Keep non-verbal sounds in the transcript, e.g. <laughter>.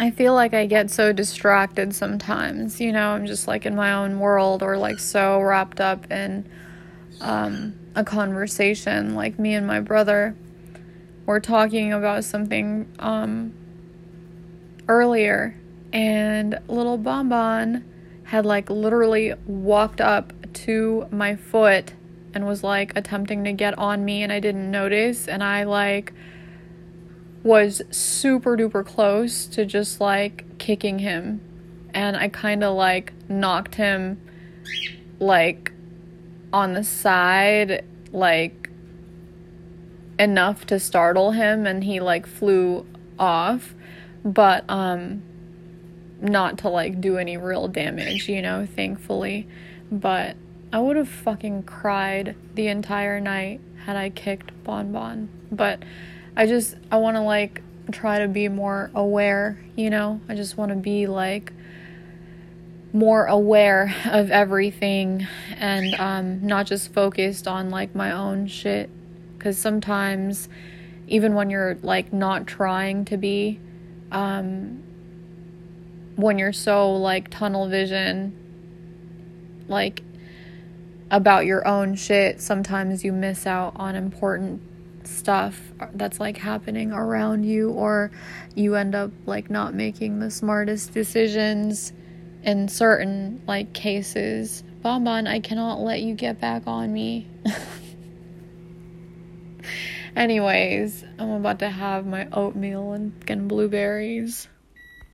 I feel like I get so distracted sometimes, you know, I'm just like in my own world or like so wrapped up in um, a conversation. Like me and my brother were talking about something um, earlier, and little Bonbon had like literally walked up to my foot and was like attempting to get on me, and I didn't notice, and I like was super duper close to just like kicking him. And I kind of like knocked him like on the side like enough to startle him and he like flew off. But um not to like do any real damage, you know, thankfully. But I would have fucking cried the entire night had I kicked Bonbon. But I just I want to like try to be more aware, you know? I just want to be like more aware of everything and um not just focused on like my own shit cuz sometimes even when you're like not trying to be um when you're so like tunnel vision like about your own shit sometimes you miss out on important stuff that's like happening around you or you end up like not making the smartest decisions in certain like cases. Bonbon i cannot let you get back on me. <laughs> Anyways i'm about to have my oatmeal and, and blueberries